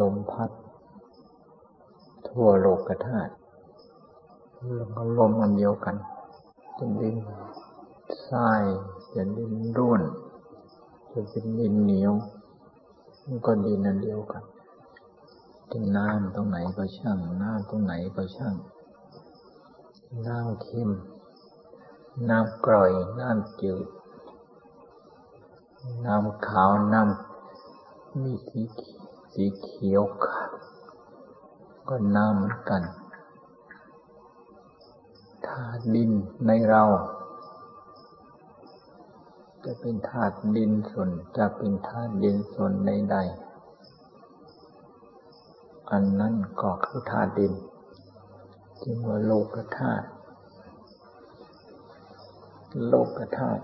ลมพัด ทั่วโลกธาตุล้วก็ลมอันเดียวกันจะดินทรายจะดินร่วนจะเป็นดินเหนียวมันก็ดินอันเดียวกันจะน้ำตรงไหนก็ช่างน้ำตรงไหนก็ช่างน้ำเค็มน้ำกร่อยน้ำจืดน้ำขาวน้ำมีสี สีเขียวก็น้ำเหมือนกันธาตุดินในเรา จะเป็นธาตุดินส่วนจะเป็นธาตุดินส่วนใดๆอันนั้นก็คือธาตุดินจึงว่าโลกธาตุโลกธาตุ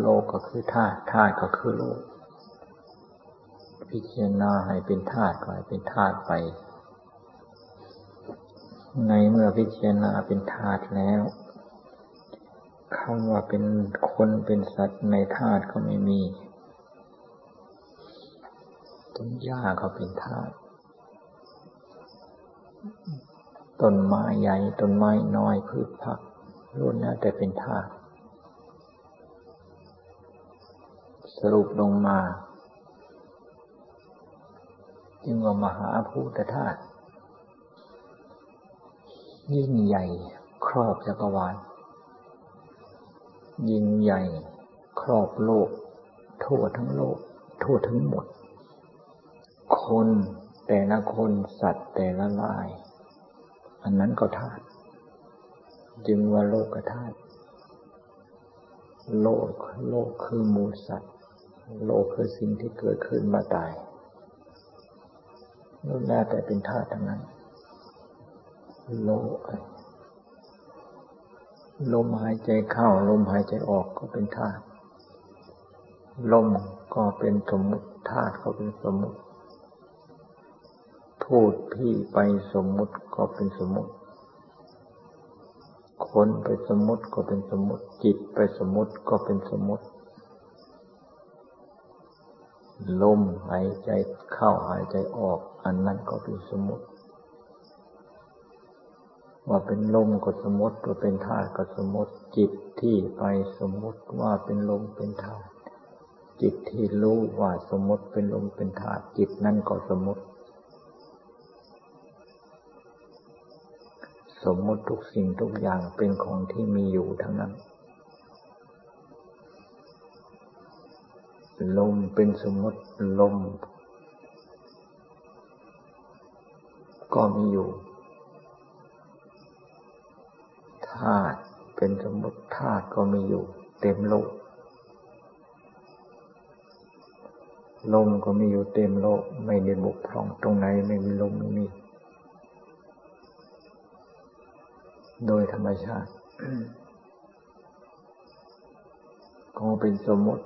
โลกก็คือธาตุธาตุก็คือโลก พิจารณาให้เป็นธาตุก็ให้เป็นธาตุไป ในเมื่อพิจารณาเป็นธาตุแล้วคำว่าเป็นคนเป็นสัตว์ในธาตุก็ไม่มีต้นหญ้าก็เป็นธาตุต้นไม้ใหญ่ต้นไม้น้อยพืชผักล้วนแล้วแต่เป็นธาตุสรุปลงมา จึงว่ามหาภูตธาตุยิ่งใหญ่ครอบจักรวาล ยิ่งใหญ่ครอบโลก ทั่วทั้งโลก ทั่วทั้งหมด คนแต่ละคนสัตว์แต่ละลาย อันนั้นก็ธาตุจึงว่าโลกธาตุโลก โลกคือมูลสัตว์ โลกคือสิ่งที่เกิดขึ้นมาตาย นู่นแน่แต่เป็นธาตุทั้งนั้น โลลมหายใจเข้า ลมหายใจออกก็เป็นธาตุลมก็เป็นสมมุติธาตุก็เป็นสมมุติ พูดพี่ไปสมมุติก็เป็นสมมุติคนไปสมมติก็เป็นสมมติ จิตไปสมมติก็เป็นสมมติ ลมหายใจเข้าหายใจออก อันนั้นก็เป็นสมมติ ว่าเป็นลมก็สมมติว่าเป็นธาตุก็สมมติ จิตที่ไปสมมติว่าเป็นลมเป็นธาตุจิตที่รู้ว่าสมมติเป็นลมเป็นธาตุจิตนั่นก็สมมติ สมมติทุกสิ่งทุกอย่างเป็นของที่มีอยู่ทั้งนั้น ลมเป็นสมมติลม ก็มีอยู่ธาตุเป็นสมมติธาตุก็มีอยู่ เต็มโลก ลมก็มีอยู่เต็มโลก ไม่ได้บกพร่องตรงไหนไม่มีลมไม่มี โดยธรรมชาติ ก็เป็นสมมติ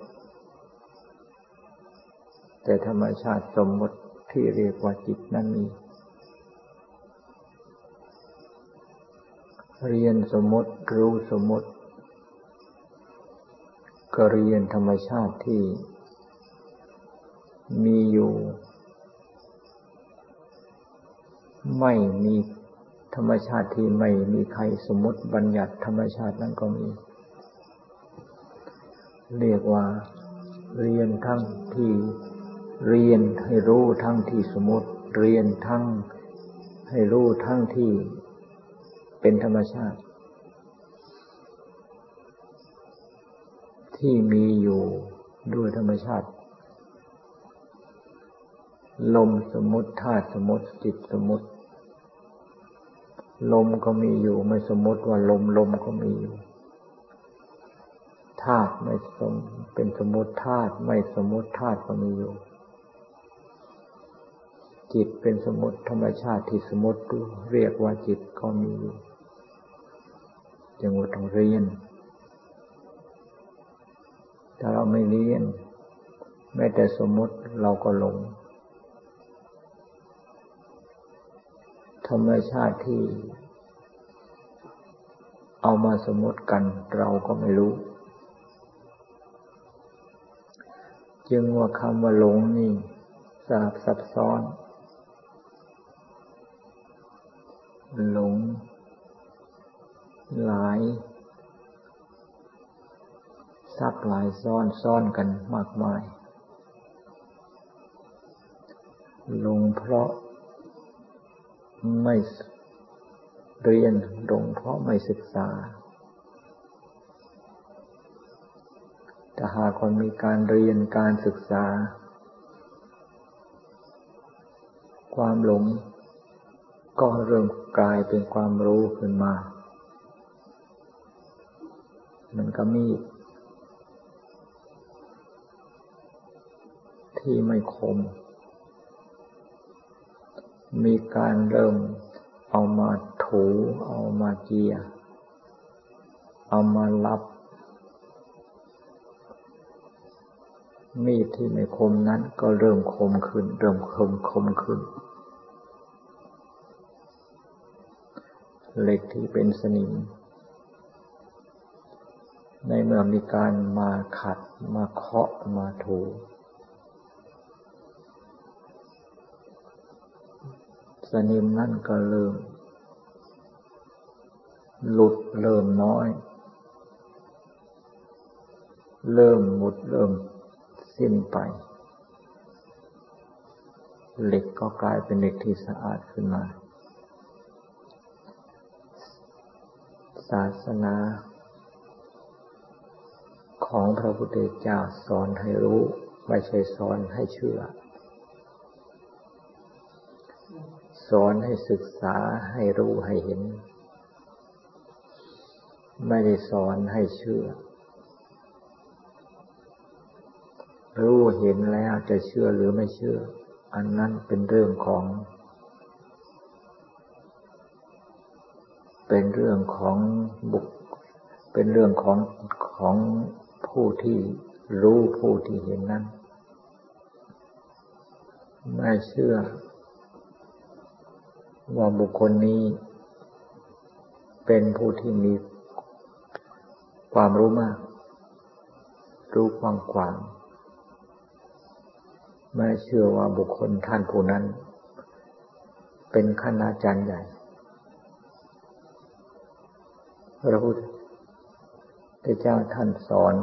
แต่ธรรมชาติสมมติที่เรียกว่าจิตนั้นมี เรียนสมมติรู้สมมติ ก็เรียนธรรมชาติที่มีอยู่ ไม่มีธรรมชาติที่ไม่มีใครสมมติบัญญัติธรรมชาตินั้นก็มี เรียกว่าเรียนทั้งที่ เรียนให้รู้ทั้งที่สมมติ เรียนทั้งให้รู้ทั้งที่เป็นธรรมชาติ ที่มีอยู่ด้วยธรรมชาติ ลมสมมติธาตุสมมติจิตสมมติ ลมก็มีอยู่ไม่สมมติว่าลมลมก็มีอยู่ธาตุไม่สมเป็นสมมติธาตุไม่สมมติธาตุก็มีอยู่ จิตเป็นสมมติธรรมชาติที่สมมติเรียกว่าจิตก็มีอยู่จึงว่าต้องเรียน ถ้าเราไม่เรียน แม้แต่สมมติเราก็หลง ธรรมชาติที่ เอามาสมมติกันเราก็ไม่รู้ จึงว่าคำว่าหลงนี่สลับซับซ้อน หลง หลาย ซับหลายซ้อนซ้อนกันมากมาย หลงเพราะไม่เรียนหลงเพราะไม่ศึกษาถ้าหากคนมีการเรียนการศึกษา ความหลง ก็เริ่มกลายเป็นความรู้ขึ้นมา มันก็มีที่ไม่คม มีการเริ่มเอามาถูเอามาเกียเอามารับ มีดที่ไม่คมนั้นก็เริ่มคมขึ้น เริ่มคมคมขึ้น เหล็กที่เป็นสนิม ในเมื่อมีการมาขัดมาเคาะมาถูสนิมนั่นก็เริ่ม หลุดเริ่มน้อย เริ่มหมดเริ่มสิ้นไป เหล็กก็กลายเป็นเหล็กที่สะอาดขึ้นมา ศาสนา ของพระพุทธเจ้าสอนให้รู้ ไม่ใช่สอนให้เชื่อ สอนให้ศึกษาให้รู้ให้เห็น ไม่ได้สอนให้เชื่อ รู้เห็นแล้วจะเชื่อหรือไม่เชื่อ อันนั้นเป็นเรื่องของ เป็นเรื่องของบุคเป็นเรื่องของของผู้ที่รู้ผู้ที่เห็นนั้น ไม่เชื่อ ว่าบุคคลนี้ เป็นผู้ที่มีความรู้มาก รู้ความกว้างไม่เชื่อว่าบุคคลท่านผู้นั้น เป็นคณาจารย์ใหญ่ พระพุทธเจ้าท่านสอน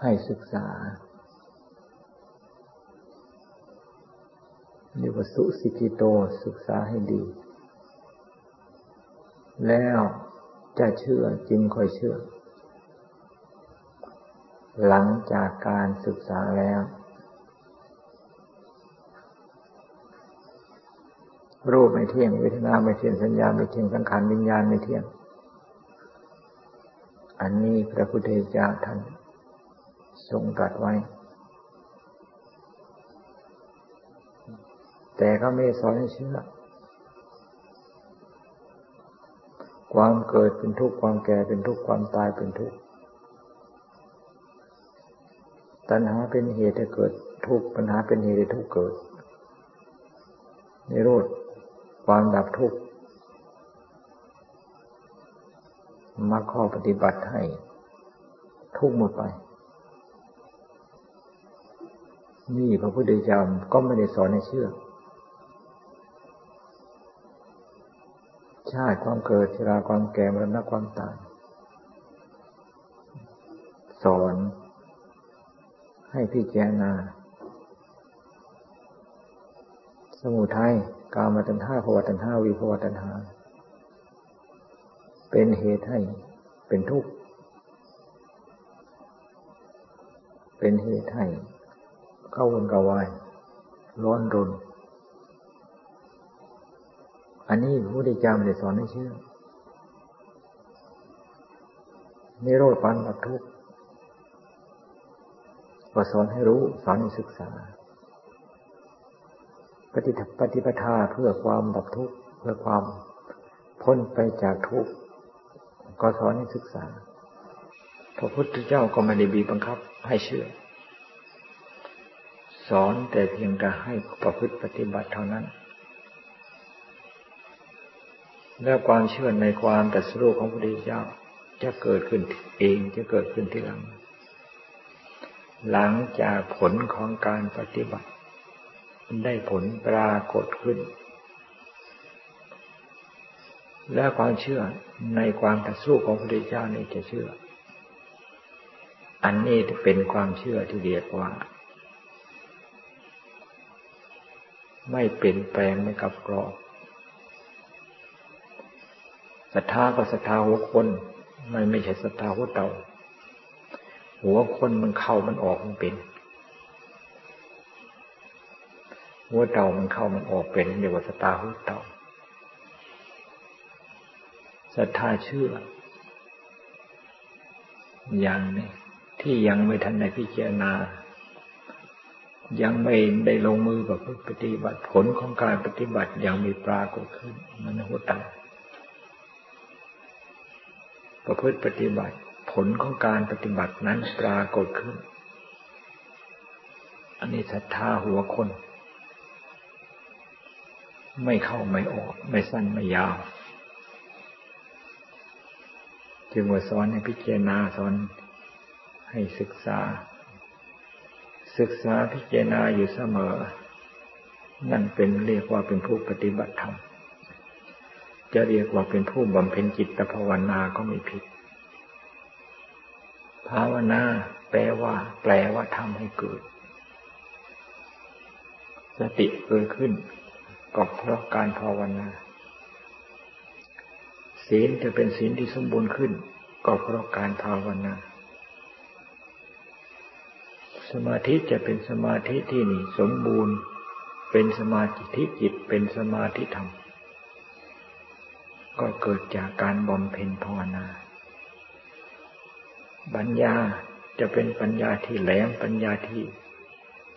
ให้ศึกษาเรียกว่าสุสิกิโตศึกษาให้ดี แล้วจะเชื่อจึงค่อยเชื่อ หลังจากการศึกษาแล้ว รูปไม่เที่ยง เวทนาไม่เที่ยงสัญญาไม่เที่ยงสังขารวิญญาณไม่เที่ยง อันนี้พระพุทธเจ้าท่านทรงตรัสไว้ แต่ก็ไม่สอนให้เชื่อความเกิดเป็นทุกข์ความแก่เป็นทุกข์ความตายเป็นทุกข์ตัณหาเป็นเหตุให้เกิดทุกข์ปัญหาเป็นเหตุให้ทุกข์เกิดนิโรธ ความดับทุกข์มาข้อปฏิบัติให้ทุกหมดไป นี่พระพุทธเจ้าก็ไม่ได้สอนให้เชื่อ ชาติความเกิดชราความแก่มรณะความตาย สอนให้พิจารณา สมุทัย กามตัณหาภวตัณหาวิภวตัณหา เป็นเหตุให้เป็นทุกข์เป็นเหตุให้เข้าวนกวาย ร้อนรน อันนี้พระพุทธเจ้าไม่ได้สอนให้เชื่อนิโรธปันดับทุกข์ก็สอนให้รู้ สอนให้ศึกษา ฏิทัปฏิปทาเพื่อความดับทุกข์เพื่อความพ้นไปจากทุกข์ก็สอนให้ศึกษา พระพุทธเจ้าก็ไม่ได้บีบบังคับให้เชื่อ สอนแต่เพียงแต่ให้ประพฤติปฏิบัติเท่านั้น แล้วความเชื่อในความแต่สรุปของพระพุทธเจ้าจะเกิดขึ้นเองจะเกิดขึ้นที่หลัง หลังจากผลของการปฏิบัติันได้ผลปรากฏขึ้น และความเชื่อในความต่อสู้ของพระพุทธเจ้านี่จะเชื่อ อันนี้เป็นความเชื่อที่เรียกว่า ไม่เปลี่ยนแปลงไม่กับกรอบศรัทธาก็ศรัทธาหัวคนไม่ไม่ใช่ศรัทธาหัวเต่าหัวคนมันเข้ามันออกมันเป็น หัวเต่ามันเข้ามันออกเป็นเรียกว่าศรัทธาหัวเต่าศรัทธาเชื่อ อย่างนี้ที่ยังไม่ทันในพิจารณา ยังไม่ได้ลงมือกับปฏิบัติผลของการปฏิบัติยังมีปรากฏขึ้น มันหัวเต่าประพฤติปฏิบัติผลของการปฏิบัตินั้นปรากฏขึ้น อันนี้ศรัทธาหัวคน ไม่เข้าไม่ออก ไม่สั้นไม่ยาว จึงว่าสอนให้พิจารณาสอนให้ศึกษา ศึกษาพิจารณาอยู่เสมอ นั่นเป็นเรียกว่าเป็นผู้ปฏิบัติธรรม จะเรียกว่าเป็นผู้บำเพ็ญจิตภาวนาก็ไม่ผิด ภาวนาแปลว่า แปลว่าทำให้เกิด สติเกิดขึ้น ก็เพราะการภาวนา ศีลจะเป็นศีลที่สมบูรณ์ขึ้น ก็เพราะการภาวนา สมาธิจะเป็นสมาธิที่นี่สมบูรณ์ เป็นสมาธิจิตเป็นสมาธิธรรม ก็เกิดจากการบำเพ็ญภาวนาปัญญาจะเป็นปัญญาที่แหลมปัญญาที่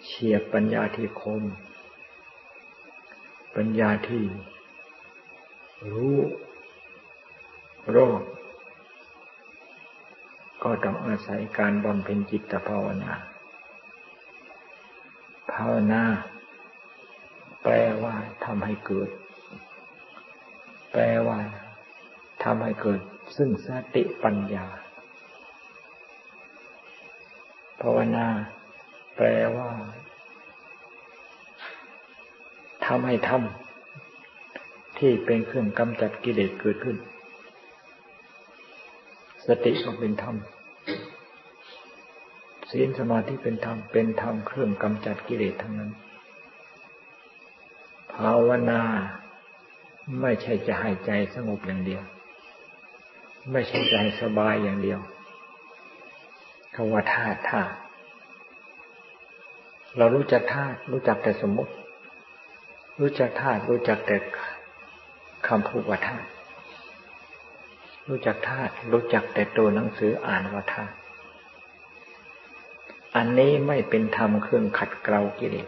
เฉียบปัญญาที่คม ปัญญาที่รู้รอบก็ต้องอาศัยการบำเพ็ญจิตภาวนา ภาวนา แปลว่าทำให้เกิด แปลว่าทำให้เกิด ซึ่งสติปัญญา ภาวนา แปลว่า ทำให้ทำที่เป็นเครื่องกำจัดกิเลสเกิดขึ้น สติก็เป็นธรรมศีลสมาธิเป็นธรรมเป็นธรรมเครื่องกำจัดกิเลสทั้งนั้น ภาวนาไม่ใช่จะให้ใจสงบอย่างเดียว ไม่ใช่ใจสบายอย่างเดียวคำว่าธาตุธาตุเรารู้จักธาตุรู้จักแต่สมมติ รู้จักธาตุรู้จักแต่คำพูดว่าธาตุรู้จักธาตุรู้จักแต่ตัวหนังสืออ่านว่าธาตุอันนี้ไม่เป็นธรรมเครื่องขัดเกลากิเลส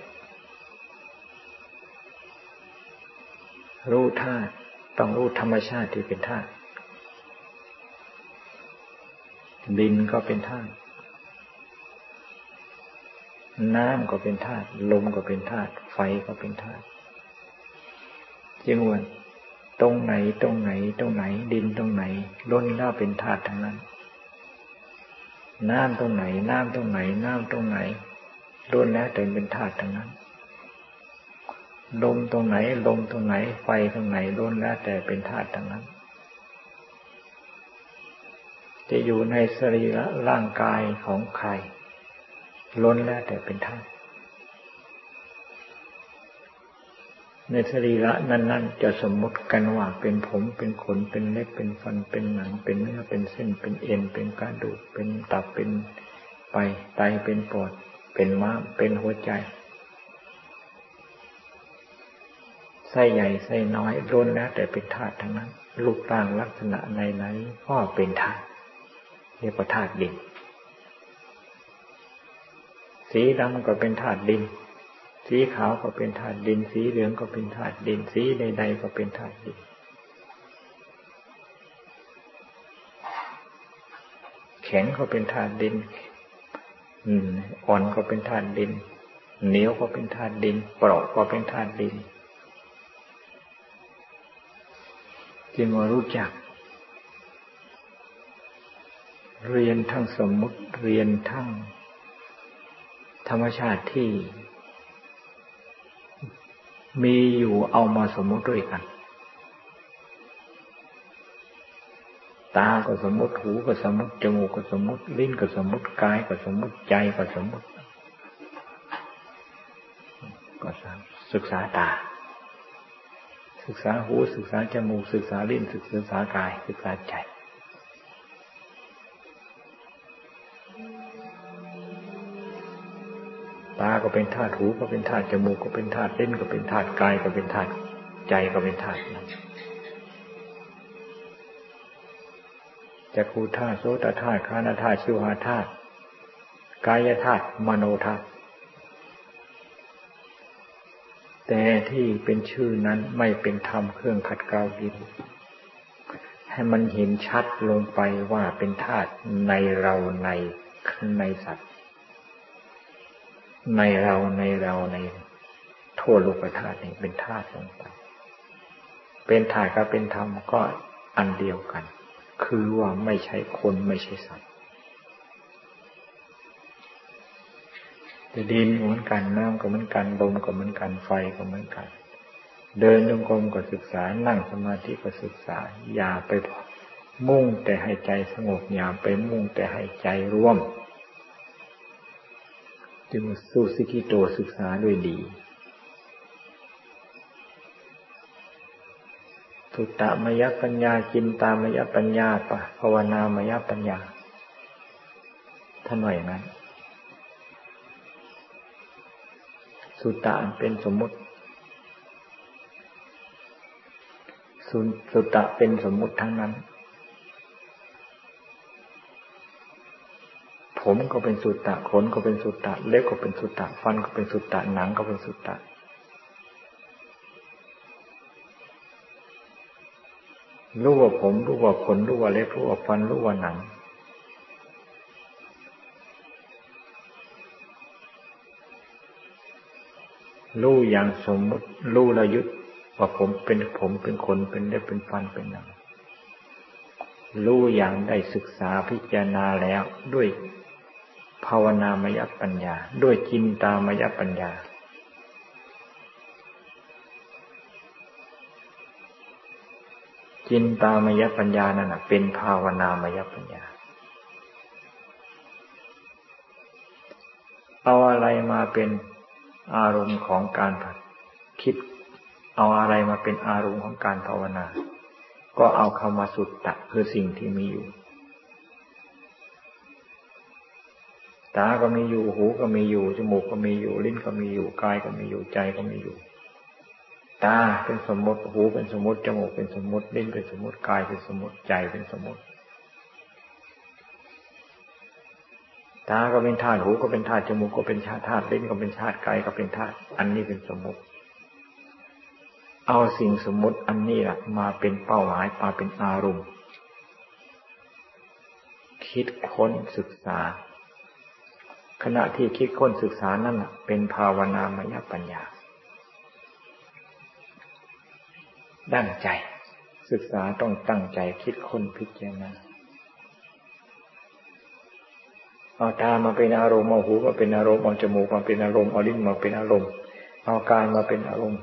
รู้ธาตุต้องรู้ธรรมชาติที่เป็นธาตุดินก็เป็นธาตุน้ำก็เป็นธาตุลมก็เป็นธาตุไฟก็เป็นธาตุ จึงว่าตรงไหนตรงไหน ตรงไหน ดินตรงไหนล้นแล้วเป็นธาตุทั้งนั้น น้ำตรงไหน น้ำตรงไหน น้ำตรงไหนล้นแล้วแต่เป็นธาตุทั้งนั้น ลมตรงไหน ลมตรงไหน ไฟตรงไหนล้นแล้วแต่เป็นธาตุทั้งนั้น จะอยู่ในสรีระร่างกายของใครล้นแล้วแต่เป็นธาตุ ในสรีระนั้น ๆ จะสมมติกันว่าเป็นผมเป็นขนเป็นเล็บเป็นฟันเป็นหนัง เป็นเนื้อเป็นเส้นเป็นเอ็นเป็นกระดูก เป็นตับเป็นไปไตเป็นปอด เป็นม้ามเป็นหัวใจไส้ใหญ่ไส้น้อยล้นแล้วแต่เป็นธาตุทั้งนั้นรูปร่างลักษณะในไหนก็เป็นธาตุเรียกว่าธาตุดิน สีดำก็เป็นธาตุดิน สีขาวก็เป็นธาตุดิน สีเหลืองก็เป็นธาตุดิน สีใดๆก็เป็นธาตุดิน แข็งก็เป็นธาตุดิน อ่อนก็เป็นธาตุดิน เหนียวก็เป็นธาตุดิน เปราะก็เป็นธาตุดิน จึงมารู้จัก เรียนทั้งสมมุติ เรียนทั้งธรรมชาติที่ มีอยู่เอามาสมมติด้วยกัน ตาก็สมมติหูก็สมมติจมูกก็สมมติลิ้นก็สมมติกายก็สมมติใจก็สมมติ ก็ศึกษาตา ศึกษาหูศึกษาจมูกศึกษาลิ้นศึกษากายศึกษาใจาก็เป็นธาตุหูก็เป็นธาตุจมูกก็เป็นธาตุเล่นก็เป็นธาตุกายก็เป็นธาตุใจก็เป็นธาตุนั้นจะคูธาตุโสตธาตุคานาธาตุชิวหาธาตุกายธาตุมโนธาตุแต่ที่เป็นชื่อนั้นไม่เป็นธรรมเครื่องขัดเกลาดินให้มันเห็นชัดลงไปว่าเป็นธาตุในเราในในสัตว์ ในเราในเราในทั่วโลกธาตุนี้เป็นธาตุลงไป เป็นธาตุกับเป็นธรรมก็อันเดียวกัน คือว่าไม่ใช่คนไม่ใช่สัตว์แต่ดินเหมือนกันน้ำก็เหมือนกันลมก็เหมือนกันไฟก็เหมือนกัน เดินจงกรมก็ศึกษานั่งสมาธิก็ศึกษา อย่าไปมุ่งแต่ให้ใจสงบอย่าไปมุ่งแต่ให้ใจร่วม จึงสู้สิกิโตศึกษาด้วยดีสุตตมยปัญญาจินตามยปัญญาปะภาวนามยปัญญาท่านว่าอย่างนั้น สุตตะเป็นสมมุติสุตตะเป็นสมมุติทั้งนั้น ผมก็เป็นสุตตะขนก็เป็นสุตตะ เล็บก็เป็นสุตตะ ฟันก็เป็นสุตตะ หนังก็เป็นสุตตะ รู้ว่าผม รู้ว่าขน รู้ว่าเล็บ รู้ว่าฟัน รู้ว่าหนัง รู้อย่างสมมติ รู้ระยุทธว่าผมเป็นผมเป็นขน เป็นเล็บ เป็นฟัน เป็นหนังรู้อย่างได้ศึกษาพิจารณาแล้วด้วย ภาวนามยปัญญา ด้วยจินตามยปัญญา จินตามยปัญญานั่นเป็นภาวนามยปัญญา เอาอะไรมาเป็นอารมณ์ของการคิด เอาอะไรมาเป็นอารมณ์ของการภาวนา ก็เอาคำว่าสุตตะคือสิ่งที่มีอยู่ ตาก็มีอยู่ หูก็มีอยู่ จมูกก็มีอยู่ ลิ้นก็มีอยู่ กายก็มีอยู่ ใจก็มีอยู่ ตาเป็นสมมติ หูเป็นสมมติ จมูกเป็นสมมติ ลิ้นเป็นสมมติ กายเป็นสมมติ ใจเป็นสมมติ ตาก็เป็นธาตุ หูก็เป็นธาตุ จมูกก็เป็นธาตุ ลิ้นก็เป็นธาตุ กายก็เป็นธาตุ อันนี้เป็นสมมติ เอาสิ่งสมมติอันนี้แหละมาเป็นเป้าหมายมาเป็นอารมณ์ คิดค้นศึกษา ขณะที่คิดค้นศึกษานั่นเป็นภาวนามยปัญญา ดั้งใจ ศึกษาต้องตั้งใจคิดค้นพิจารณาเอาตามาเป็นอารมณ์เอาหูมาเป็นอารมณ์เอาจมูกมาเป็นอารมณ์เอาลิ้นมาเป็นอารมณ์เอากายมาเป็นอารมณ์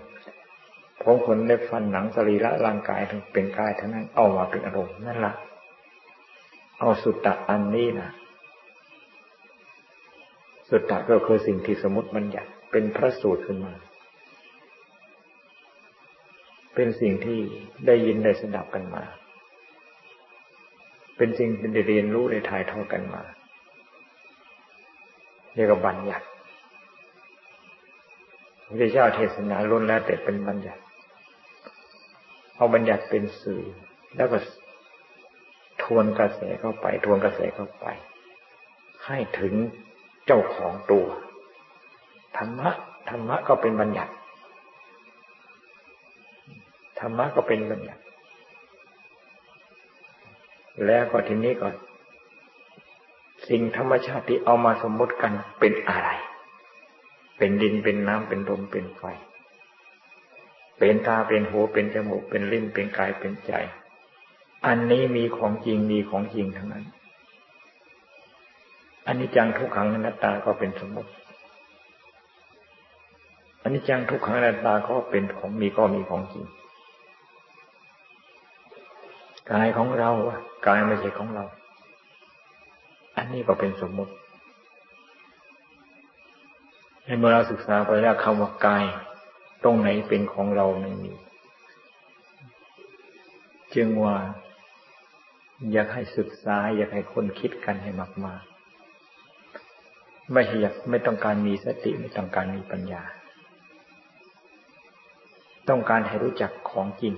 ผมขนเล็บฟันหนังสรีระร่างกายทั้งเป็นกายทั้งนั้นเอามาเป็นอารมณ์นั่นละเอาสุตตะอันนี้นะ สุตตะก็คือสิ่งที่สมมติมันอยากเป็นพระสูตรขึ้นมา เป็นสิ่งที่ได้ยินได้สดับกันมา เป็นสิ่งที่ได้เรียนรู้ได้ถ่ายทอดกันมาเรียกว่าบัญญัติพระเจ้าเทศนาล้นแล้วแต่เป็นบัญญัติเอาบัญญัติเป็นสื่อ แล้วก็ทวนกระแสเข้าไป ทวนกระแสเข้าไป ให้ถึง เจ้าของตัว ธรรมะธรรมะก็เป็นบัญญัติธรรมะก็เป็นบัญญัติ แล้วก็ทีนี้ก็สิ่งธรรมชาติที่เอามาสมมติกันเป็นอะไร เป็นดินเป็นน้ำเป็นลมเป็นไฟ เป็นตาเป็นหูเป็นจมูกเป็นลิ้นเป็นกายเป็นใจ อันนี้มีของจริงมีของจริงทั้งนั้น อันนี้จังทุกขังนัตตาก็เป็นสมมติอันนี้จังทุกขังอนัตตาก็เป็นของมีก็มีของจริงกายของเรากายไม่ใช่ของเรา อันนี้ก็เป็นสมมติในเมื่อเราศึกษาไปแล้วคำว่ากาย ตรงไหนเป็นของเราไม่มี จึงว่า อยากให้ศึกษา อยากให้คนคิดกันให้มากๆ ไม่อยากไม่ต้องการมีสติไม่ต้องการมีปัญญา ต้องการให้รู้จักของจริง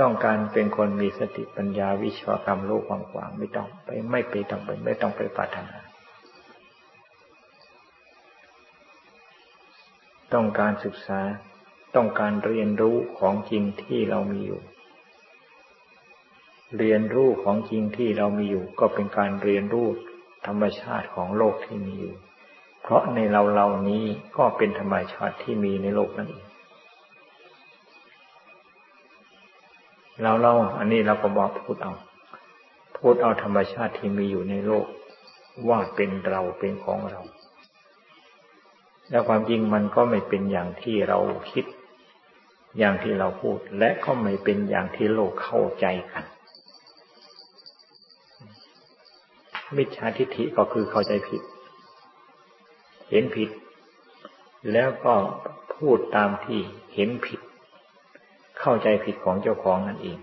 ต้องการเป็นคนมีสติปัญญาวิชวกรรมโลกกว้างๆไม่ต้องไปไม่ไปต้องไปไม่ต้องไปปรารถนา ต้องการศึกษาต้องการเรียนรู้ของจริงที่เรามีอยู่เรียนรู้ของจริงที่เรามีอยู่ ก็เป็นการเรียนรู้ ธรรมชาติของโลกที่มีอยู่ เพราะในเราเรานี้ก็เป็นธรรมชาติที่มีในโลกนั่นเองเราเราอันนี้เราก็บอกพูดเอา พูดเอาธรรมชาติที่มีอยู่ในโลก ว่าเป็นเราเป็นของเรา แล้วความจริงมันก็ไม่เป็นอย่างที่เราคิด อย่างที่เราพูด และก็ไม่เป็นอย่างที่โลกเข้าใจกัน มิจฉาทิฏฐิก็คือเข้าใจผิด เห็นผิด แล้วก็พูดตามที่เห็นผิด เข้าใจผิดของเจ้าของนั่นเอง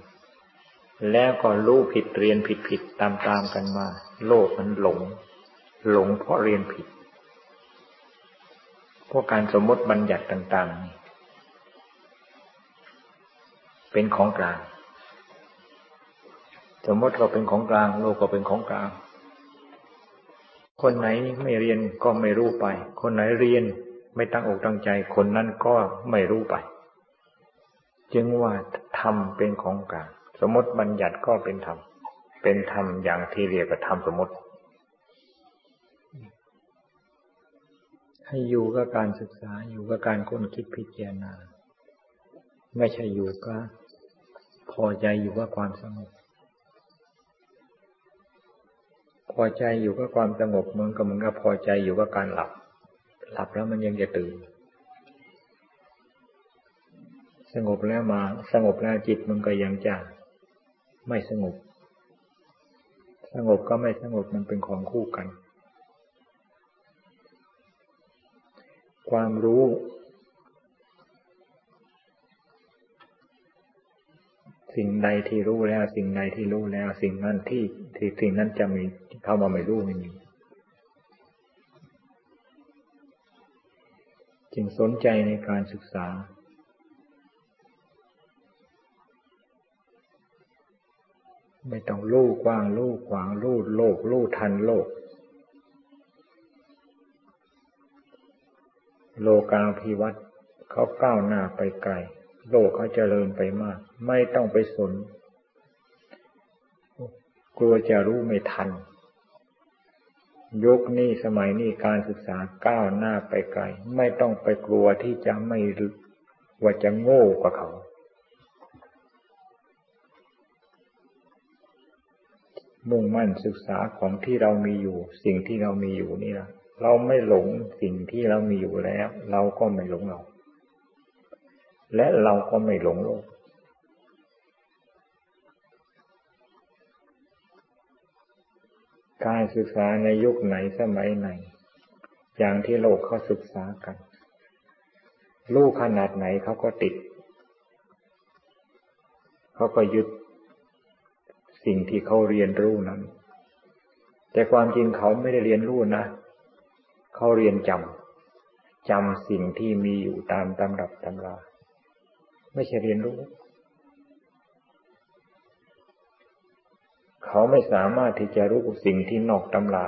แล้วก็รู้ผิดเรียนผิดผิดตามตามกันมา โลกมันหลง หลงเพราะเรียนผิดพวกการสมมติบัญญัติต่าง ๆ เป็นของกลาง สมมติเราเป็นของกลาง โลกก็เป็นของกลาง คนไหนไม่เรียนก็ไม่รู้ไป คนไหนเรียนไม่ตั้งอกตั้งใจ คนนั้นก็ไม่รู้ไป จึงว่าธรรมเป็นของกลาง สมมติบัญญัติก็เป็นธรรม เป็นธรรมอย่างที่เรียกว่าธรรมสมมติ ให้อยู่กับการศึกษาอยู่กับการค้นคิดพิจารณา ไม่ใช่อยู่ก็พอใจอยู่กับความสงบ พอใจอยู่กับความสงบเหมือนกับมึงก็พอใจอยู่กับการหลับ หลับแล้วมันยังจะตื่น สงบแล้วมา สงบแล้วจิตมันก็ยังจะไม่สงบ สงบก็ไม่สงบมันเป็นของคู่กัน ความรู้ สิ่งใดที่รู้แล้ว สิ่งใดที่รู้แล้ว สิ่งนั้นที่ที่สิ่งนั้นจะมีเข้ามาไม่รู้ไม่มีจึงสนใจในการศึกษา ไม่ต้องลู่กว้างลู่ขวางลู่โลกลู่ทันโลก โลกาภิวัตน์เขาก้าวหน้าไปไกล โลกเขาเจริญไปมาก ไม่ต้องไปสน กลัวจะรู้ไม่ทัน ยุคนี้สมัยนี้การศึกษาก้าวหน้าไปไกล ไม่ต้องไปกลัวที่จะไม่ว่าจะโง่กว่าเขามุ่งมั่นศึกษาของที่เรามีอยู่ สิ่งที่เรามีอยู่นี่ละเราไม่หลงสิ่งที่เรามีอยู่แล้ว เราก็ไม่หลงเรา และเราก็ไม่หลงโลก การศึกษาในยุคไหนสมัยไหน อย่างที่โลกเขาศึกษากัน ลูกขนาดไหนเขาก็ติด เขาก็ยึดสิ่งที่เขาเรียนรู้นั้น แต่ความจริงเขาไม่ได้เรียนรู้นะ เขาเรียนจำจำสิ่งที่มีอยู่ตามตำรับตำรา ไม่ใช่เรียนรู้ เขาไม่สามารถที่จะรู้สิ่งที่นอกตำรา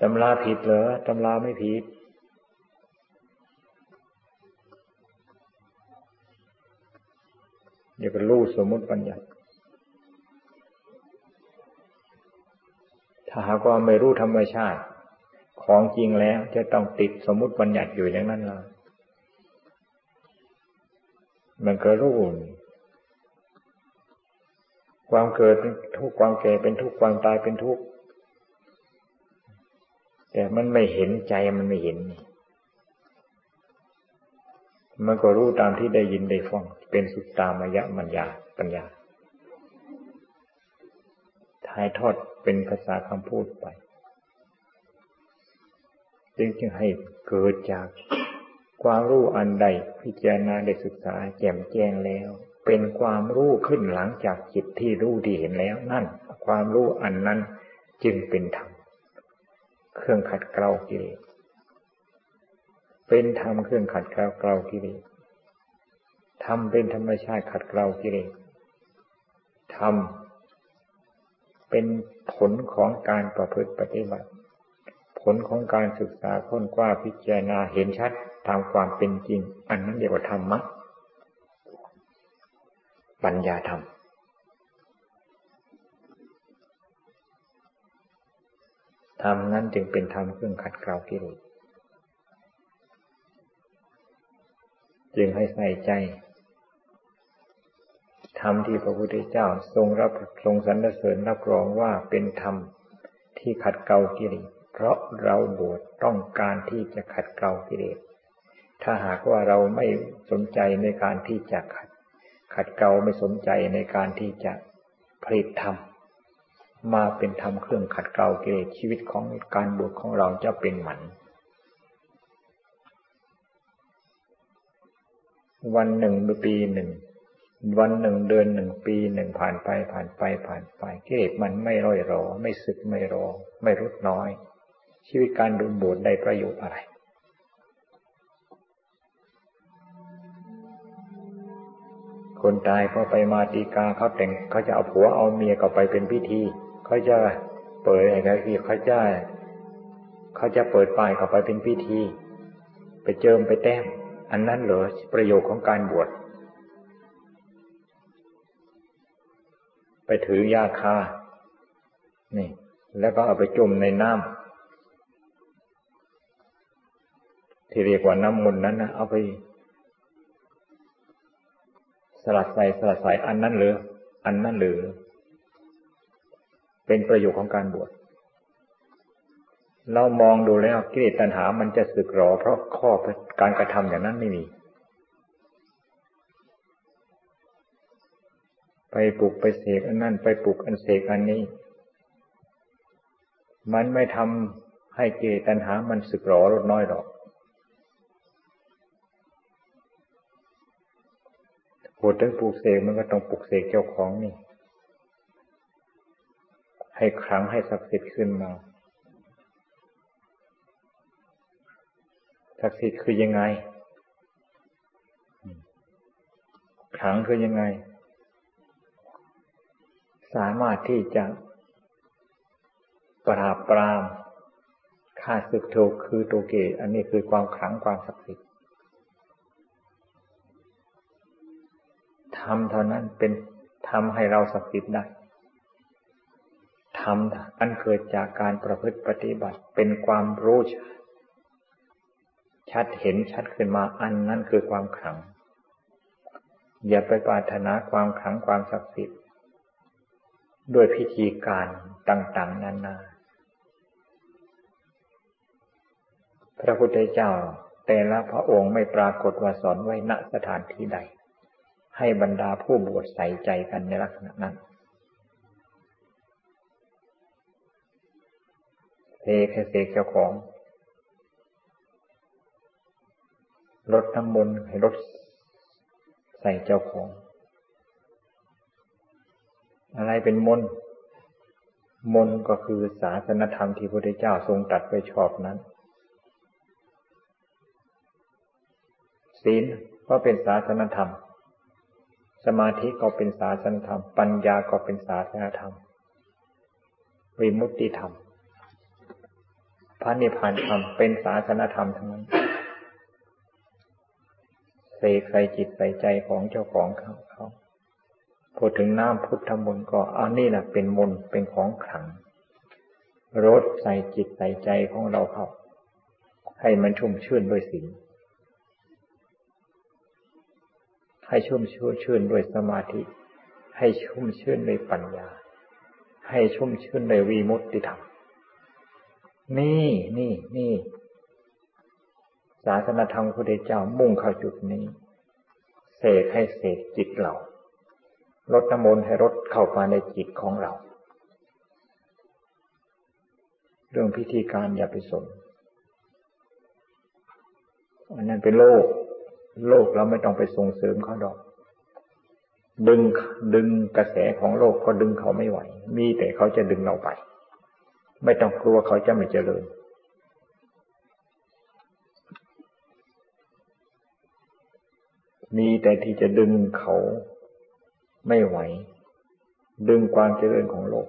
ตำราผิดเหรอตำราไม่ผิดอย่ารู้สมมติปัญญาถ้าหากว่าไม่รู้ธรรมชาติ ของจริงแล้วจะต้องติดสมมติปัญญัติอยู่อย่างนั้นเลย มันก็รู้ความเกิดเป็นทุกข์ความแก่เป็นทุกข์ความตายเป็นทุกข์แต่มันไม่เห็นใจมันไม่เห็น มันก็รู้ตามที่ได้ยินได้ฟังเป็นสุดตามยะมัญญาปัญญาถ่ายทอดเป็นภาษาคำพูดไป จึงจึงให้เกิดจาก ความรู้อันใดพิจารณาได้ศึกษาแจ่มแจ้งแล้ว เป็นความรู้ขึ้นหลังจากจิตที่รู้ดีเห็นแล้วนั่น ความรู้อันนั้นจึงเป็นธรรมเครื่องขัดเกลากิเลสเป็นธรรมเครื่องขัดเกลาเกลากิเลสธรรมเป็นธรรมชาติขัดเกลากิเลสธรรมเป็นผลของการประพฤติปฏิบัติ ผลของการศึกษาค้นคว้าพิจารณาเห็นชัด ตามความเป็นจริง อันนั้นเรียกว่าธรรมะ ปัญญาธรรม ธรรมนั้นจึงเป็นธรรมเครื่องขัดเกลากิเลสจึงให้ใส่ใจธรรมที่พระพุทธเจ้าทรงรับทรงสรรเสริญรับรองว่าเป็นธรรมที่ขัดเกลากิเลสเพราะเราบวชต้องการที่จะขัดเกลากิเลส ถ้าหากว่าเราไม่สนใจในการที่จะขัด ขัดเกลาไม่สนใจในการที่จะผลิตธรรมมาเป็นธรรมเครื่องขัดเกลากิเลสชีวิตของการบวชของเราจะเป็นหมัน วันหนึ่งปีหนึ่ง วันหนึ่งเดือนหนึ่งปีหนึ่งผ่านไปผ่านไปผ่านไปกิเลสมันไม่ร่อยรอ ไม่สึกไม่รอ ไม่ลดน้อย ชีวิตการดูบวชได้ประโยชน์อะไร คนตายพอไปมาตีกาเขาแต่งเขาจะเอาผัวเอาเมียเขาไปเป็นพิธีเขาจะเปิดอะไรที่เขาจะเขาจะเปิดป้ายเขาไปเป็นพิธี ไปเจิมไปแต้ม อันนั้นเหรอประโยชน์ของการบวชไปถือยาคา นี่ แล้วก็เอาไปจุ่มในน้ำที่เรียกว่าน้ำมนต์นั้นนะเอาไป สลัดใส่สลัดใส่อันนั้นหรือ อันนั้นหรือ เป็นประโยชน์ของการบวชเรามองดูแล้วกิเลสตัณหามันจะสึกหรอ เพราะข้อการกระทำอย่างนั้นไม่มี ไปปลูกไปเสกอันนั้น ไปปลูกอันเสกอันนี้ มันไม่ทำให้กิเกตัญหามันสึกหรอลดน้อยหรอก พูดถึงปลูกเสกมันก็ต้องปลูกเสกเจ้าของนี่ ให้ครั้งให้ศักดิ์สิทธิ์ขึ้นมาศักดิ์สิทธิ์คือยังไงครั้งคือยังไง สามารถที่จะปราบปรามฆ่าศึกโทคือโตเกอันนี้คือความขลังความศักดิ์สิทธิ์ ทำเท่านั้นเป็นทำให้เราศักดิ์สิทธิ์ได้ทำอันเกิดจากการประพฤติปฏิบัติเป็นความรู้ชัดเห็นชัดขึ้นมาอันนั้นคือความขลัง อย่าไปปรารถนาความขลังความศักดิ์สิทธิ์ด้วยพิธีการต่าง ๆ นานา พระพุทธเจ้าแต่ละพระองค์ไม่ปรากฏว่าสอนไว้ณสถานที่ใด ให้บรรดาผู้บวชใส่ใจกันในลักษณะนั้นเสกให้เสกเจ้าของรถน้ำมนต์ให้รถใส่เจ้าของ อะไรเป็นมนต์มนต์ก็คือศาสนธรรมที่พระพุทธเจ้าทรงตัดไว้ชอบนั้น ศีลก็เป็นศาสนธรรม สมาธิก็เป็นศาสนธรรม ปัญญาก็เป็นศาสนธรรม วิมุตติธรรม พระนิพพานธรรมเป็นศาสนธรรมทั้งนั้นเสกใส่จิตใส่ใจของเจ้าของเขาเขาพูดถึงน้ำพุทธมนต์ก็อันนี้แหละเป็นมนต์เป็นของขลังรดใส่จิตใส่ใจของเราเขาให้มันชุ่มชื่นด้วยศีล ให้ชุ่มชื่นด้วยสมาธิ ให้ชุ่มชื่นด้วยปัญญา ให้ชุ่มชื่นด้วยวีมุตติธรรม นี่นี่นี่ศาสนาธรรมพระเจ้ามุ่งเข้าจุดนี้ เสกให้เสกจิตเราลดน้ำมนต์ให้ลดเข้ามาในจิตของเรา เรื่องพิธีการอย่าไปสนอันนั้นเป็นโลก โลกเราไม่ต้องไปส่งเสริมเขาดอก ดึงดึงกระแสของโลกก็ดึงเขาไม่ไหว มีแต่เขาจะดึงเราไป ไม่ต้องกลัวเขาจะไม่เจริญมีแต่ที่จะดึงเขาไม่ไหว ดึงความเจริญของโลก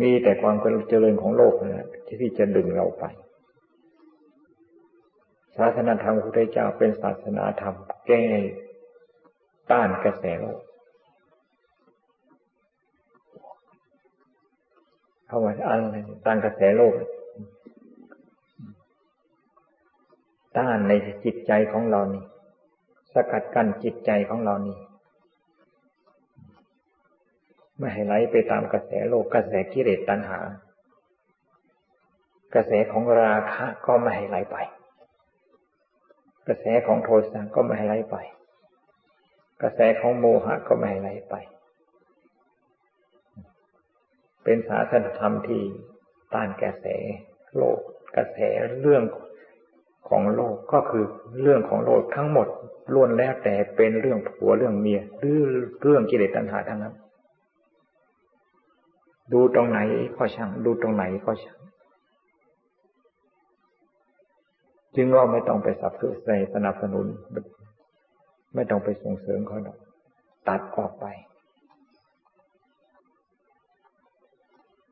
มีแต่ความเจริญของโลกนะที่จะดึงเราไป ศาสนาธรรมพระพุทธเจ้าเป็นศาสนาธรรมแก้ต้านกระแสโลกเข้ามาอะไรต้านกระแสโลก ต้านในจิตใจของเรานี่ สกัดกั้นจิตใจของเรานี่ไม่ให้ไหลไปตามกระแสโลกกระแสกิเลสตัณหา กระแสของราคะก็ไม่ให้ไหลไป กระแสของโทสะก็ไม่ไหลไป กระแสของโมหะก็ไม่ไหลไป เป็นศาสนธรรมที่ต้านกระแสโลก กระแสเรื่องของโลกก็คือเรื่องของโลกทั้งหมดล้วนแล้วแต่เป็นเรื่องผัวเรื่องเมียหรือเรื่องกิเลสตัณหาทั้งนั้น ดูตรงไหนก็ช่าง ดูตรงไหนก็ช่าง จึงว่าไม่ต้องไปสับสนสนับสนุน ไม่ต้องไปส่งเสริมเขาหรอกตัดออกไป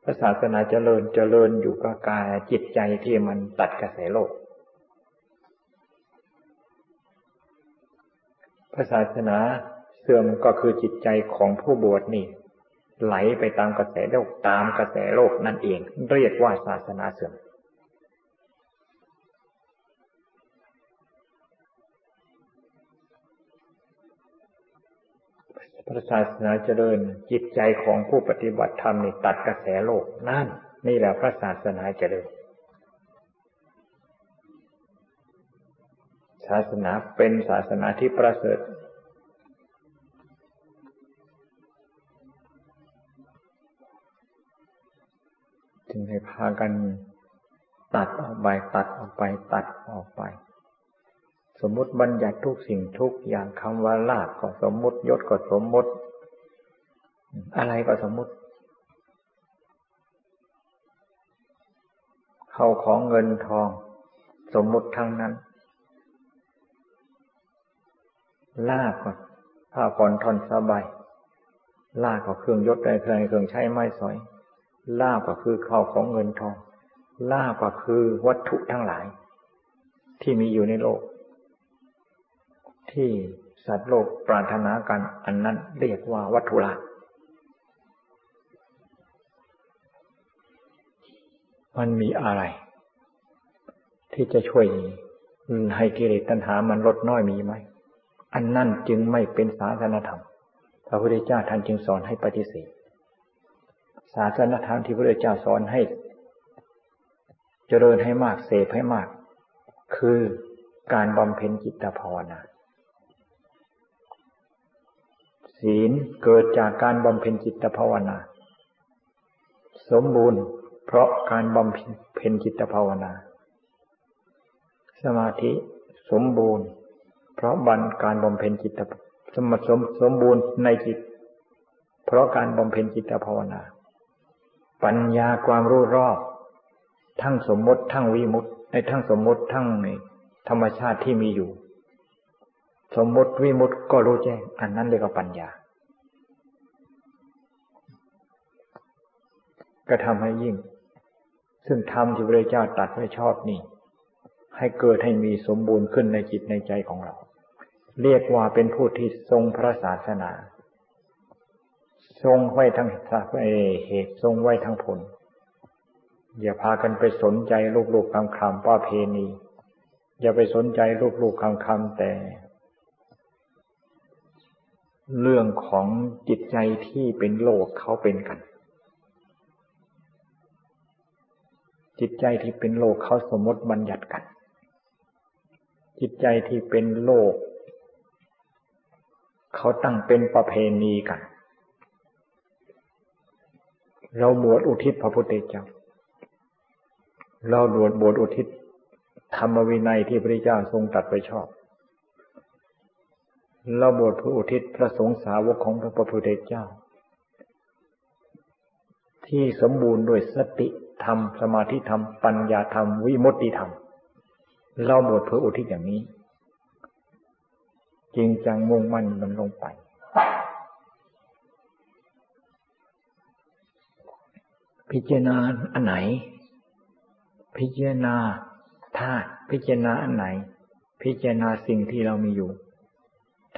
พระศาสนาเจริญเจริญอยู่กับกายจิตใจที่มันตัดกระแสโลกพระศาสนาเสื่อมก็คือจิตใจของผู้บวชนี่ ไหลไปตามกระแสโลกตามกระแสโลกนั่นเอง เรียกว่าศาสนาเสื่อม พระศาสนาเจริญ จิตใจของผู้ปฏิบัติธรรมนี่ตัดกระแสโลกนั่น นี่แหละพระศาสนาเจริญ ศาสนาเป็นศาสนาที่ประเสริฐจึงให้พากันตัดออกไปตัดออกไปตัดออกไป มมติบัญญัติทุกสิ่งทุกอย่างคำว่าลาภก็สมมติยศก็สมมติ อะไรก็สมมติ เข้าของเงินทอง สมมติทั้งนั้น ลากก็ผ้าผ่อนทอนสบายลากก็เครื่องยศอะไรเครื่องเครื่องใช้ไม้สอย ลากก็คือเข้าของเงินทอง ลากก็คือวัตถุทั้งหลาย ที่มีอยู่ในโลก ที่สัตว์โลกปรารถนากันอันนั้นเรียกว่าวัตถุลามันมีอะไร ที่จะช่วยให้กิเลสตัณหามันลดน้อยมีไหม อันนั่นจึงไม่เป็นศาสนธรรม พระพุทธเจ้าท่านจึงสอนให้ปฏิเสธ ศาสนธรรมที่พระพุทธเจ้าสอนให้ เจริญให้มากเสพให้มาก คือการบำเพ็ญจิตภาวนา ศีลเกิดจากการบำเพ็ญจิตภาวนา สมบูรณ์ เพราะการบำเพ็ญจิตภาวนา สมาธิสมบูรณ์ เพราะบันการบำเพ็ญจิตสมสมสมบูรณ์ในจิต เพราะการบำเพ็ญจิตภาวนา ปัญญาความรู้รอบ ทั้งสมมติทั้งวิมุตในทั้งสมมติทั้งในธรรมชาติที่มีอยู่ สมมติวิมุตก็รู้แจ้ง อันนั้นเรียกว่าปัญญา ก็ทำให้ยิ่ง ซึ่งธรรมที่พระเจ้าตัดไว้ชอบนี่ ให้เกิดให้มีสมบูรณ์ขึ้นในจิตในใจของเรา เรียกว่าเป็นผู้ที่ทรงพระศาสนา ทรงไว้ทั้งเหตุทรงไว้ทั้งผล อย่าพากันไปสนใจลูกๆคำคำป้าเพณี อย่าไปสนใจลูกๆคำคำแต่ เรื่องของจิตใจที่เป็นโลกเขาเป็นกัน จิตใจที่เป็นโลกเขาสมมติบัญญัติกัน จิตใจที่เป็นโลก เขาตั้งเป็นประเพณีกัน เราบวชอุทิศพระพุทธเจ้า เราบวชบวชอุทิศธรรมวินัยที่พระเจ้าทรงตัดไปชอบ เราบวชพระอุทิศพระสงฆ์สาวกของพระพุทธเจ้า ที่สมบูรณ์ด้วยสติธรรม สมาธิธรรม ปัญญาธรรม วิมุตติธรรม เราบวชเพื่ออุทิศอย่างนี้ จริงจังมุ่งมั่นมันลงไปพิจารณาอันไหน พิจารณาธาตุพิจารณาอันไหน พิจารณาสิ่งที่เรามีอยู่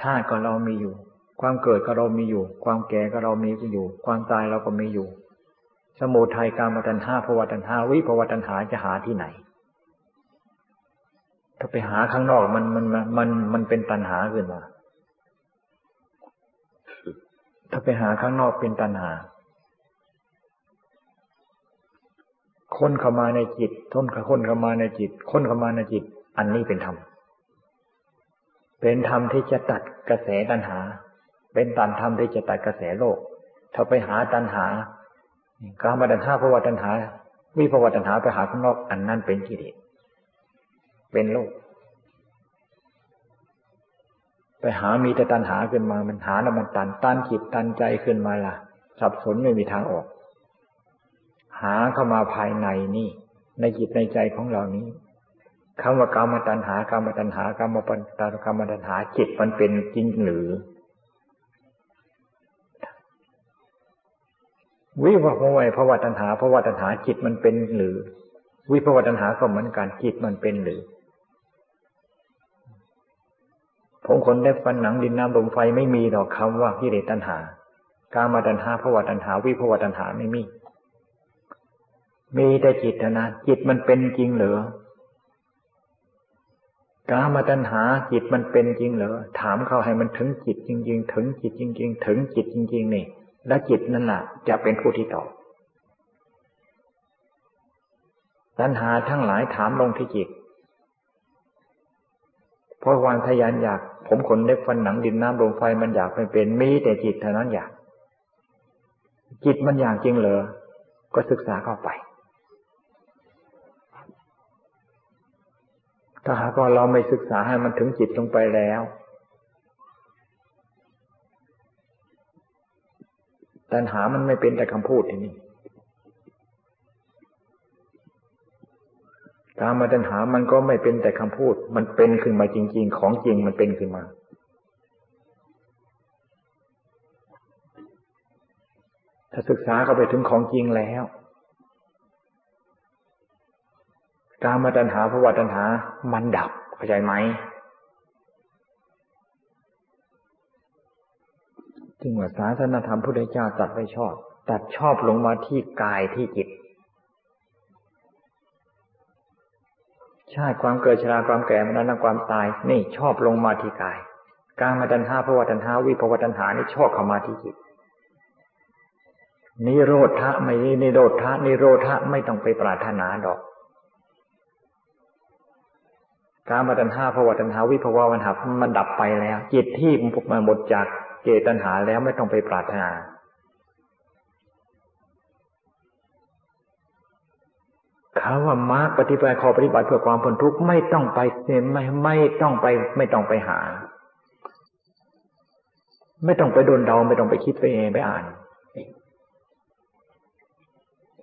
ธาตุก็เรามีอยู่ ความเกิดก็เรามีอยู่ ความแก่ก็เรามีอยู่ ความตายเราก็มีอยู่ สมุทัยการมตัญหาภวตัญหาวิภวตัญหาจะหาที่ไหน ถ้าไปหาข้างนอกมันมันมันมันเป็นตัญหาขึ้นมา ถ้าไปหาข้างนอกเป็นตัญหาคนเข้ามาในจิตท้นคนเข้ามาในจิตคนเข้ามาในจิต อันนี้เป็นธรรม เป็นธรรมที่จะตัดกระแสตัณหา เป็นตันธรรมที่จะตัดกระแสโลก ถ้าไปหาตัณหาการมาตัณหาภาวะตัณหาวิภาวะตัณหาไปหาข้างนอกอันนั้นเป็นกิเลสเป็นโลก ไปหามีแต่ตัณหาขึ้นมามันหาแล้วมันตันตันจิตตันใจขึ้นมาล่ะ สับสนไม่มีทางออก หาเข้ามาภายในนี่ ในจิตในใจของเรานี้ คำว่ากรรมตัณหากรรมตัณหากรรมปัญตากรรมตัณหาจิตมันเป็นจริงหรือ วิภาวะไวภาวะตัณหาภาวะตัณหาจิตมันเป็นหรือ วิภาวะตัณหาก็เหมือนกันจิตมันเป็นหรือผมคนได้ฟันหนังดินน้ำลมไฟไม่มีดอกคำว่ากิเลสตัณหา การมาตัณหาภาวะตัณหา วิภาวะตัณหาไม่มี มีแต่จิตนะจิตมันเป็นจริงเหรือ กามาตัณหาจิตมันเป็นจริงเหรอถามเขาให้มันถึงจิตจริง ๆ ถึงจิตจริง ๆ ถึงจิตจริง ๆ นี่ แล้วจิตนั่นแหละจะเป็นผู้ที่ตอบตัณหาทั้งหลายถามลงที่จิตเพราะวานทยานอยาก ผมขนเล็บฟันหนังดินน้ำลมไฟมันอยากไม่เป็นมีแต่จิตเท่านั้นอยาก จิตมันอยากจริงเหรอก็ศึกษาเข้าไป ถ้าหากว่าเราไม่ศึกษาให้มันถึงจิตลงไปแล้ว ตัณหามันไม่เป็นแต่คำพูดทีนี้การมาตัณหามันก็ไม่เป็นแต่คำพูด มันเป็นขึ้นมาจริง ๆ ของจริงมันเป็นขึ้นมา ถ้าศึกษาเข้าไปถึงของจริงแล้ว การมาตัญหาภาวะตัญหา มันดับเข้าใจไหมจึงว่าศาสนธรรมพุทธเจ้าตัดไปชอบ ตัดชอบลงมาที่กายที่จิต ชาติความเกิดชราความแก่มรณะความตาย นี่ชอบลงมาที่กาย การมาตัญหาภาวะตัญหา วิภาวะตัญหานี่ชอบเข้ามาที่จิตนิโรธะไม่นิโรธะนิโรธะไม่ต้องไปปรารถนาดอก การมาตัญหาภาวะตัญหาวิภาวะวันหามันดับไปแล้ว จิตที่มันหมดจากเจตัญหาแล้วไม่ต้องไปปรารถนาเขาว่ามาปฏิบัติขอปฏิบัติเพื่อความพ้นทุกข์ไม่ต้องไปไม่ไม่ต้องไป ไม่ต้องไปหา ไม่ต้องไปโดนเดาไม่ต้องไปคิดไปเองไปอ่าน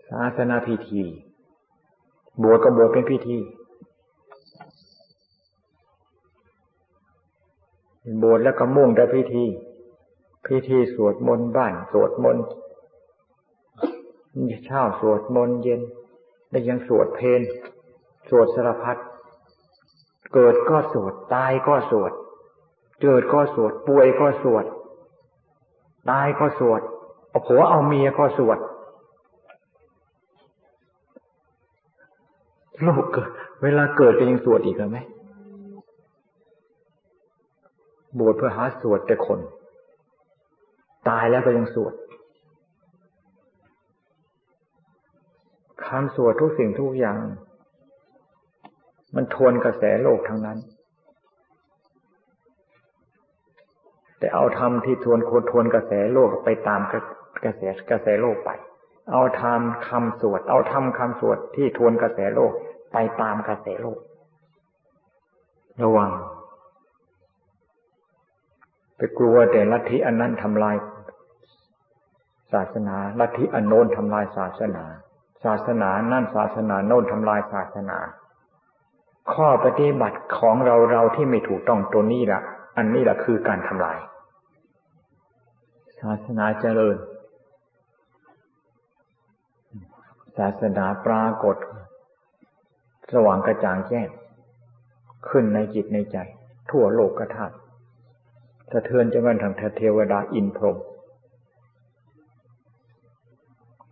ศาสนาพิธี บวชก็บวชเป็นพิธี บวชแล้วก็มุ่งแต่พิธี พิธีสวดมนต์บ้านสวดมนต์เช้าสวดมนต์เย็น แล้วยังสวดเพลสวดสารพัดเกิดก็สวดตายก็สวดเกิดก็สวดป่วยก็สวดตายก็สวดเอาผัวเอาเมียก็สวดลูกเกิด เวลาเกิดก็ยังสวดอีกเหรอไหม บวชเพื่อหาสวดแต่คน ตายแล้วก็ยังสวดคำสวดทุกสิ่งทุกอย่าง มันทวนกระแสโลกทั้งนั้น แต่เอาธรรมที่ทวนโคทวนกระแสโลกไปตามกระแสกระแสโลกไป เอาธรรมคำสวด เอาธรรมคำสวดที่ทวนกระแสโลกไปตามกระแสโลก ระวัง ไปกลัวแต่ลัทธิอันนั้นทำลายศาสนา ลัทธิอันโน้นทำลายศาสนา ศาสนานั่นศาสนาโน้นทำลายศาสนา ข้อปฏิบัติของเราเราที่ไม่ถูกต้องตัวนี้ละอันนี้แหละคือการทำลาย ศาสนาเจริญ ศาสนาปรากฏ สว่างกระจ่างแจ้งขึ้นในจิตในใจ ทั่วโลกกระทา สะเทือนจนกระทั่งเทวดาอินพรหม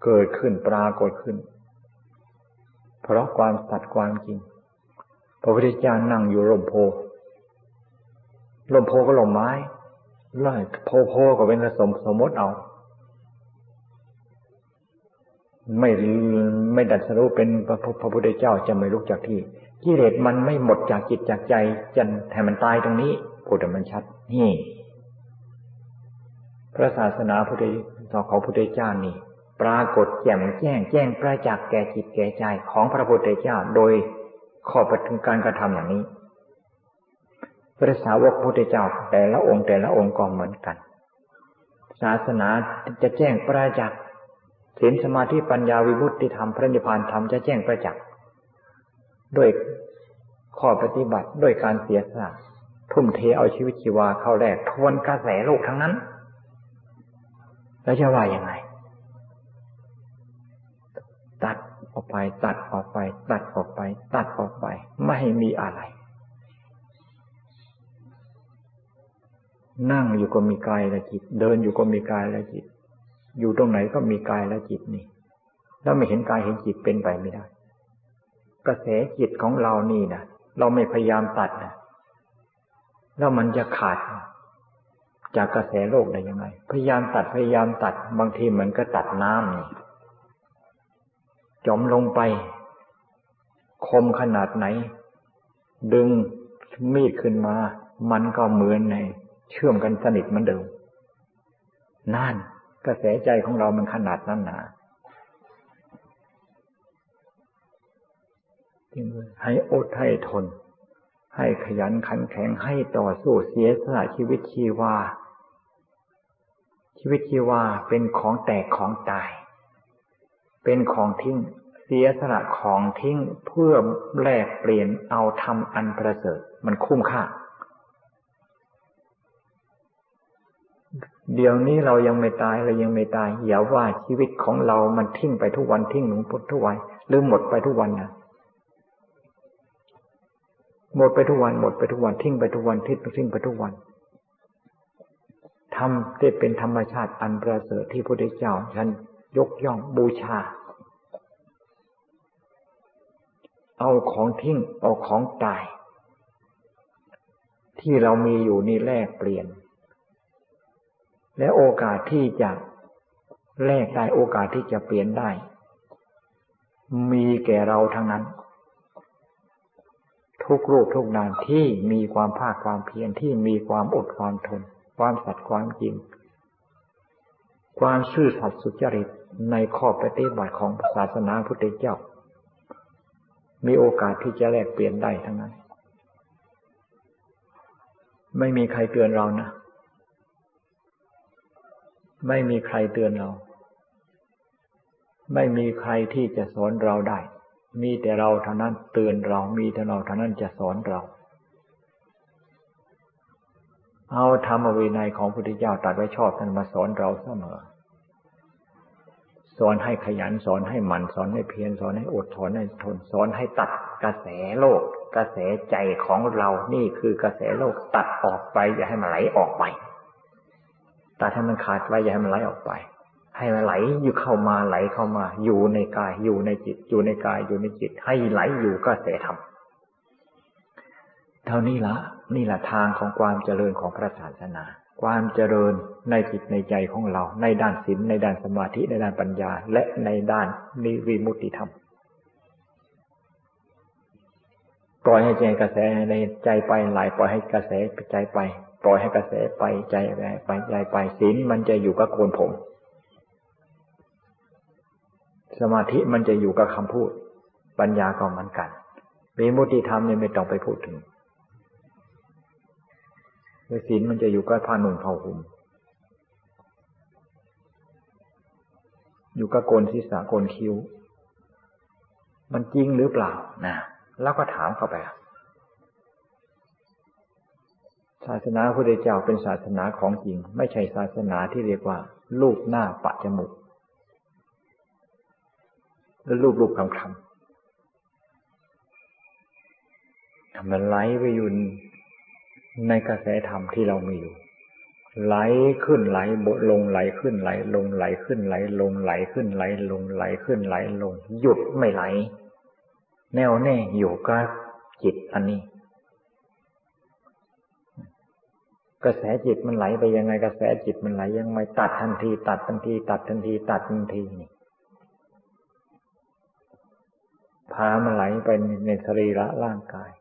เกิดขึ้นปรากฏขึ้น เพราะความสัตย์ความจริง พระพุทธเจ้านั่งอยู่ร่มโพร่มโพก็ร่มไม้ไล่โพโพก็เป็นสมสมมติเอา ไม่ไม่ดัดสรู้เป็นพระพระพุทธเจ้าจะไม่ลุกจากที่กิเลสมันไม่หมดจากจิตจากใจ จันแถมมันตายตรงนี้พูดแต่มันชัด นี่ พระศาสนาพุทธศของพุทธเจ้านี่ ปรากฏแจ่มแจ้ง แจ้งประจักษ์แก่จิตแก่ใจของพระพุทธเจ้าโดยข้อปฏิบัติการกระทำอย่างนี้ พระสาวกพุทธเจ้าแต่ละองค์แต่ละองค์ก็เหมือนกัน ศาสนาจะแจ้งประจักษ์ศีลสมาธิปัญญาวิบุติธรรมพระนิพพานธรรมจะแจ้งประจักษ์ด้วยข้อปฏิบัติด้วยการเสียสละ ทุ่มเทเอาชีวิตชีวาเข้าแรก ทวนกระแสโลกทั้งนั้น แล้วจะว่ายังไง ตัดออกไป ตัดออกไป ตัดออกไป ตัดออกไป ไม่ให้มีอะไร นั่งอยู่ก็มีกายและจิต เดินอยู่ก็มีกายและจิต อยู่ตรงไหนก็มีกายและจิตนี่ แล้วไม่เห็นกายเห็นจิตเป็นไปไม่ได้ กระแสจิตของเรานี่นะเราไม่พยายามตัดนะ แล้วมันจะขาด จากกระแสโลกได้ยังไง พยายามตัดพยายามตัด บางทีเหมือนก็ตัดน้ำนี่จมลงไป คมขนาดไหน ดึงมีดขึ้นมา มันก็เหมือนใน เชื่อมกันสนิทเหมือนเดิมนั่นกระแสใจของเรามันขนาดนั้นหนาให้อดให้ทน ให้ขยันขันแข็งให้ต่อสู้เสียสละชีวิตชีวา ชีวิตชีวาเป็นของแตกของตาย เป็นของทิ้ง เสียสละของทิ้งเพื่อแลกเปลี่ยนเอาทำอันประเสริฐมันคุ้มค่า เดี๋ยวนี้เรายังไม่ตายเรายังไม่ตายอย่าว่าชีวิตของเรามันทิ้งไปทุกวันทิ้งหนุงทุกวันหรือหมดไปทุกวันนะ หมดไปทุกวันหมดไปทุกวันทิ้งไปทุกวันทิ้งทิ้งไปทุกวันทำได้เป็นธรรมชาติอันประเสริฐที่พระพุทธเจ้าท่านยกย่องบูชา เอาของทิ้งเอาของตาย ที่เรามีอยู่นี่แลกเปลี่ยน และโอกาสที่จะแลกได้โอกาสที่จะเปลี่ยนได้ มีแก่เราทั้งนั้น ทุกรูปทุกนามที่มีความภาคความเพียรที่มีความอดความทน ความสัตย์ความจริง ความซื่อสัตย์สุจริตในข้อปฏิบัติของศาสนาพุทธเจ้า มีโอกาสที่จะแลกเปลี่ยนได้ทั้งนั้น ไม่มีใครเตือนเรานะ ไม่มีใครเตือนเรา ไม่มีใครที่จะสอนเราได้ มีแต่เราเท่านั้นเตือนเรา มีแต่เราเท่านั้นจะสอนเรา เอาธรรมวินัยของพระพุทธเจ้าตัดไว้ชอบท่านมาสอนเราเสมอ สอนให้ขยันสอนให้หมั่นสอนให้เพียรสอนให้อดทนให้ทนสอนให้ตัดกระแสโลก กระแสใจของเรา นี่คือกระแสโลกตัดออกไปอย่าให้มันไหลออกไป ตัดให้มันขาดไว้อย่าให้มันไหลออกไป ให้มันไหลอยู่เข้ามาไหลเข้ามา อยู่ในกายอยู่ในจิต อยู่ในกายอยู่ในจิต ให้ไหลอยู่ก็เสธรรมเท่านี้ละนี่แหละทางของความเจริญของพระศาสนา ความเจริญในจิตในใจของเรา ในด้านศีลในด้านสมาธิในด้านปัญญา และในด้านนิวิมุติธรรมปล่อยให้ใจกระแสในใจไปไหลปล่อยให้กระแสใจไป ปล่อยให้กระแสไปใจไปไปใจไปศีลมันจะอยู่กับโกนผม สมาธิมันจะอยู่กับคำพูด ปัญญาก็เหมือนกันวิมุติธรรมเนี่ยไม่ต้องไปพูดถึงศีลมันจะอยู่กับผ้านุ่งผ้าห่มอยู่กับโกนศีรษะโกนคิ้ว มันจริงหรือเปล่านะแล้วก็ถามเข้าไปศาสนาพระพุทธเจ้าเป็นศาสนาของจริง ไม่ใช่ศาสนาที่เรียกว่า ลูกหน้าปะจมูก หรือรูปรูปคำคำมันไหลไปอยู่ในกระแสธรรมที่เรามีอยู่ ไหลขึ้นไหลบลงไหลขึ้นไหล ลงไหลขึ้นไหล ลงไหลขึ้นไหล ลงไหลขึ้นไหลลง หยุดไม่ไหล แน่วแน่อยู่กับจิตอันนี้ กระแสจิตมันไหลไปยังไงกระแสจิตมันไหลยังไงตัดทันที ตัดทันที ตัดทันที ตัดทันทีนี่ พามันไหลไปในสรีระร่างกาย